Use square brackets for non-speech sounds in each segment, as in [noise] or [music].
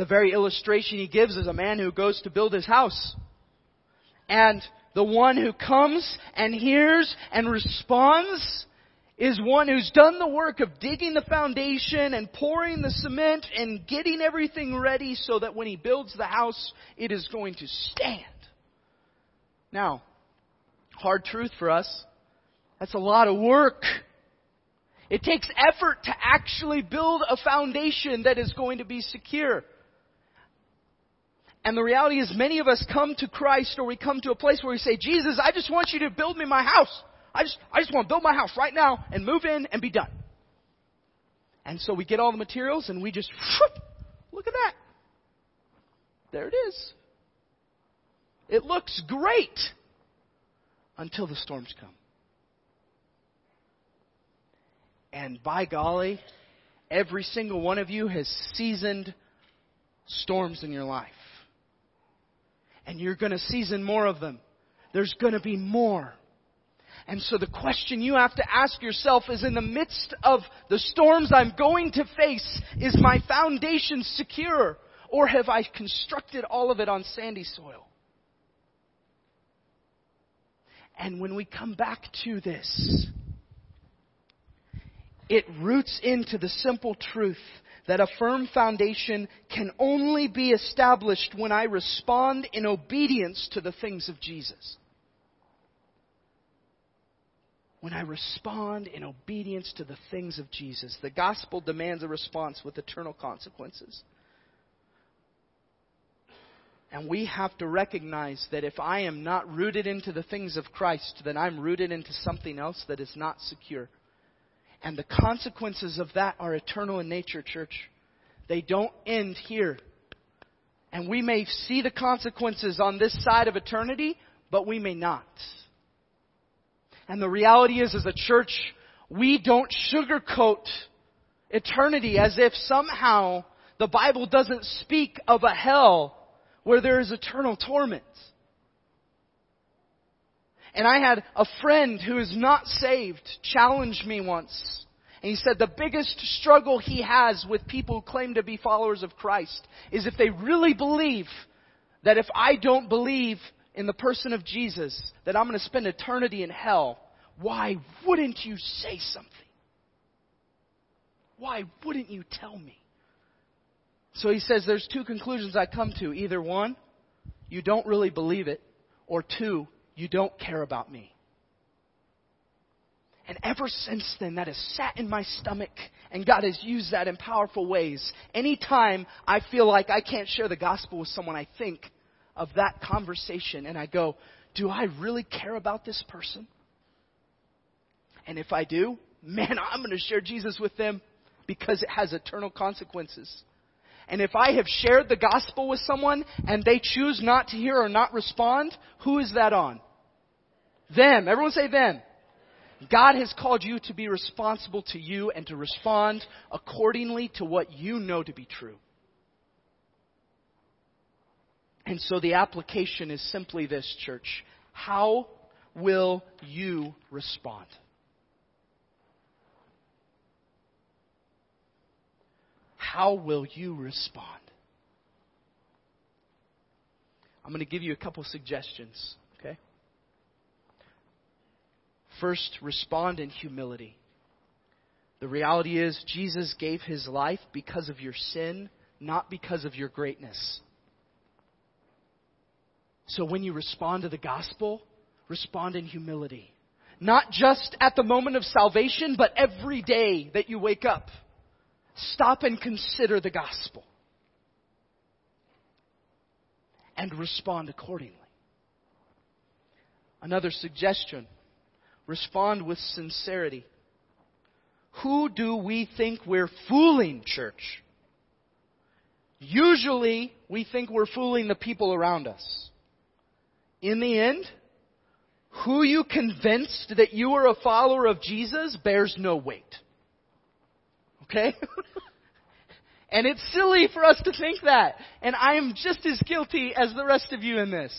The very illustration he gives is a man who goes to build his house. And the one who comes and hears and responds is one who's done the work of digging the foundation and pouring the cement and getting everything ready so that when he builds the house, it is going to stand. Now, hard truth for us. That's a lot of work. It takes effort to actually build a foundation that is going to be secure. And the reality is many of us come to Christ or we come to a place where we say, Jesus, I just want you to build me my house. I just, I just want to build my house right now and move in and be done. And so we get all the materials and we just, whoop, look at that. There it is. It looks great until the storms come. And by golly, every single one of you has seasoned storms in your life. And you're going to season more of them. There's going to be more. And so the question you have to ask yourself is in the midst of the storms I'm going to face, is my foundation secure? Or have I constructed all of it on sandy soil? And when we come back to this, it roots into the simple truth that a firm foundation can only be established when I respond in obedience to the things of Jesus. When I respond in obedience to the things of Jesus. The gospel demands a response with eternal consequences. And we have to recognize that if I am not rooted into the things of Christ, then I'm rooted into something else that is not secure. And the consequences of that are eternal in nature, church. They don't end here. And we may see the consequences on this side of eternity, but we may not. And the reality is, as a church, we don't sugarcoat eternity as if somehow the Bible doesn't speak of a hell where there is eternal torment. And I had a friend who is not saved challenge me once. And he said the biggest struggle he has with people who claim to be followers of Christ is if they really believe that if I don't believe in the person of Jesus, that I'm going to spend eternity in hell, why wouldn't you say something? Why wouldn't you tell me? So he says there's two conclusions I come to. Either one, you don't really believe it, or two, you don't care about me. And ever since then, that has sat in my stomach, and God has used that in powerful ways. Anytime I feel like I can't share the gospel with someone, I think of that conversation and I go, Do I really care about this person? And if I do, man, [laughs] I'm going to share Jesus with them because it has eternal consequences. And if I have shared the gospel with someone and they choose not to hear or not respond, who is that on? Them. Everyone say them. God has called you to be responsible to you and to respond accordingly to what you know to be true. And so the application is simply this, church. How will you respond? How will you respond? I'm going to give you a couple suggestions. First, respond in humility. The reality is, Jesus gave his life because of your sin, not because of your greatness. So when you respond to the gospel, respond in humility. Not just at the moment of salvation, but every day that you wake up. Stop and consider the gospel. And respond accordingly. Another suggestion Respond with sincerity. Who do we think we're fooling, church? Usually, we think we're fooling the people around us. In the end, who you convinced that you are a follower of Jesus bears no weight. Okay? [laughs] and it's silly for us to think that. And I am just as guilty as the rest of you in this.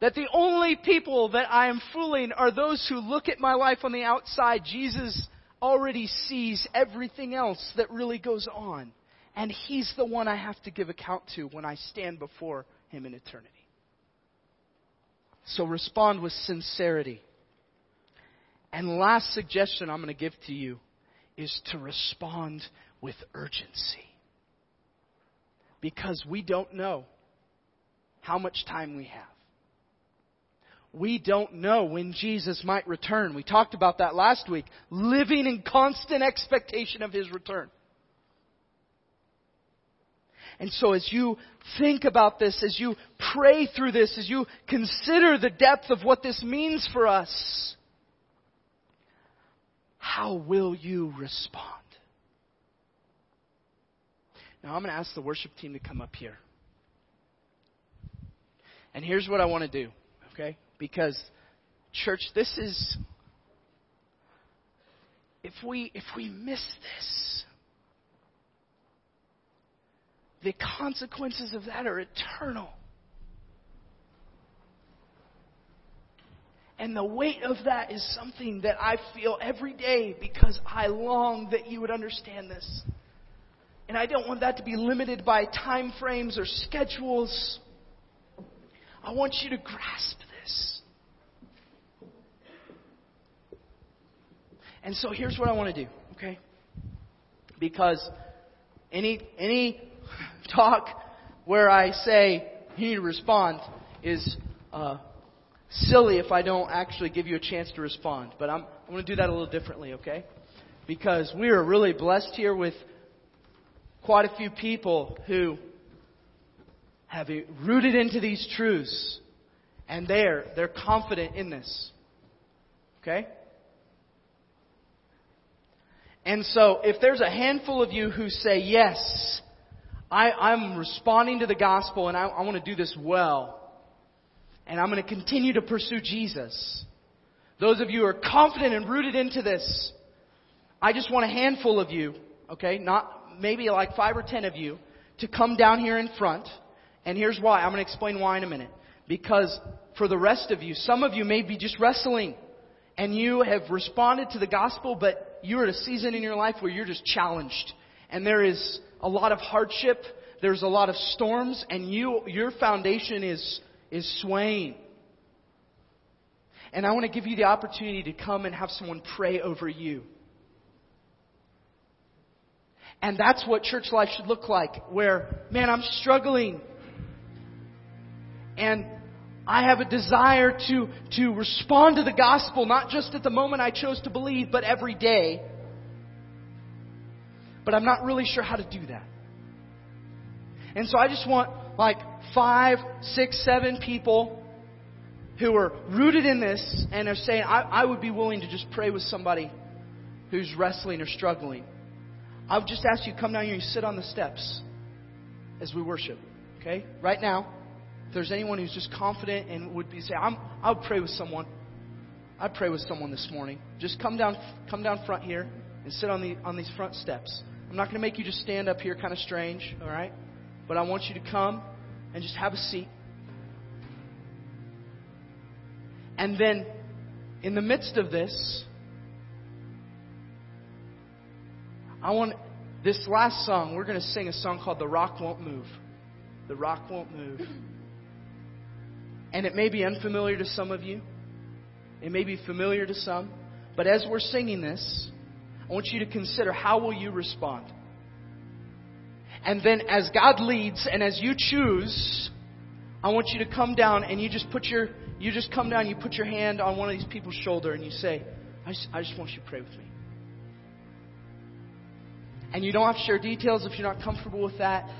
That the only people that I am fooling are those who look at my life on the outside. Jesus already sees everything else that really goes on. And He's the one I have to give account to when I stand before Him in eternity. So respond with sincerity. And last suggestion I'm going to give to you is to respond with urgency. Because we don't know how much time we have. We don't know when Jesus might return. We talked about that last week. Living in constant expectation of His return. And so as you think about this, as you pray through this, as you consider the depth of what this means for us, how will you respond? Now I'm going to ask the worship team to come up here. And here's what I want to do, okay? Because church, this is if we if we miss this, the consequences of that are eternal. And the weight of that is something that I feel every day because I long that you would understand this. And I don't want that to be limited by time frames or schedules. I want you to grasp this. And so here's what I want to do, okay? Because any any [laughs] talk where I say you need to respond is uh, silly if I don't actually give you a chance to respond. But I'm, I'm going to do that a little differently, okay? Because we are really blessed here with quite a few people who have rooted into these truths and they're, they're confident in this. Okay? And so if there's a handful of you who say, yes, I, I'm responding to the gospel and I, I want to do this well, and I'm going to continue to pursue Jesus. Those of you who are confident and rooted into this, I just want a handful of you, okay, not maybe like five or ten of you, to come down here in front. And here's why. I'm going to explain why in a minute. Because for the rest of you, some of you may be just wrestling and you have responded to the gospel, but you're at a season in your life where you're just challenged. And there is a lot of hardship. There's a lot of storms and you, your foundation is is swaying. And I want to give you the opportunity to come and have someone pray over you. And that's what church life should look like, where, man, I'm struggling. And I have a desire to, to respond to the gospel, not just at the moment I chose to believe, but every day. But I'm not really sure how to do that. And so I just want like five, six, seven people who are rooted in this and are saying, I, I would be willing to just pray with somebody who's wrestling or struggling. I would just ask you come down here and sit on the steps as we worship. Okay? Right now, if there's anyone who's just confident and would be say, I'm, I would pray with someone. I'd pray with someone this morning. Just come down, come down front here and sit on the on these front steps. I'm not going to make you just stand up here, kind of strange. All right? But I want you to come and just have a seat. And then, in the midst of this, I want this last song, we're going to sing a song called The Rock Won't Move. The Rock Won't Move. And it may be unfamiliar to some of you, it may be familiar to some, but as we're singing this, I want you to consider how will you respond? And then as God leads and as you choose, I want you to come down and you just put your, you just come down, you put your hand on one of these people's shoulder and you say, I just, I just want you to pray with me. And you don't have to share details if you're not comfortable with that.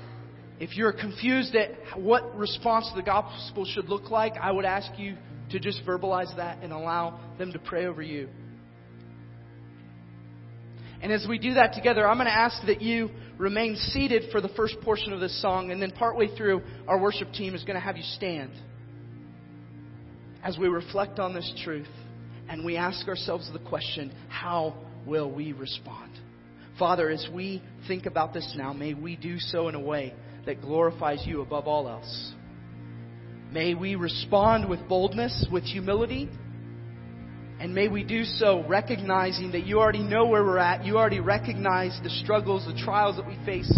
If you're confused at what response to the gospel should look like, I would ask you to just verbalize that and allow them to pray over you. And as we do that together, I'm going to ask that you remain seated for the first portion of this song, and then partway through, our worship team is going to have you stand as we reflect on this truth and we ask ourselves the question how will we respond? Father, as we think about this now, may we do so in a way that glorifies you above all else. May we respond with boldness, with humility, and may we do so recognizing that you already know where we're at. You already recognize the struggles, the trials that we face.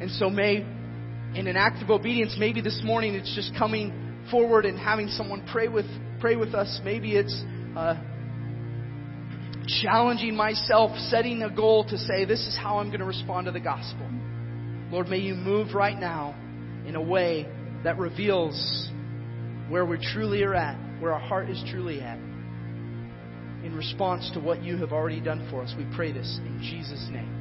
And so may, in an act of obedience, maybe this morning it's just coming forward and having someone pray with, pray with us. Maybe it's, uh, challenging myself, setting a goal to say, this is how I'm going to respond to the gospel. Lord, may you move right now in a way that reveals where we truly are at, where our heart is truly at, in response to what you have already done for us. We pray this in Jesus' name.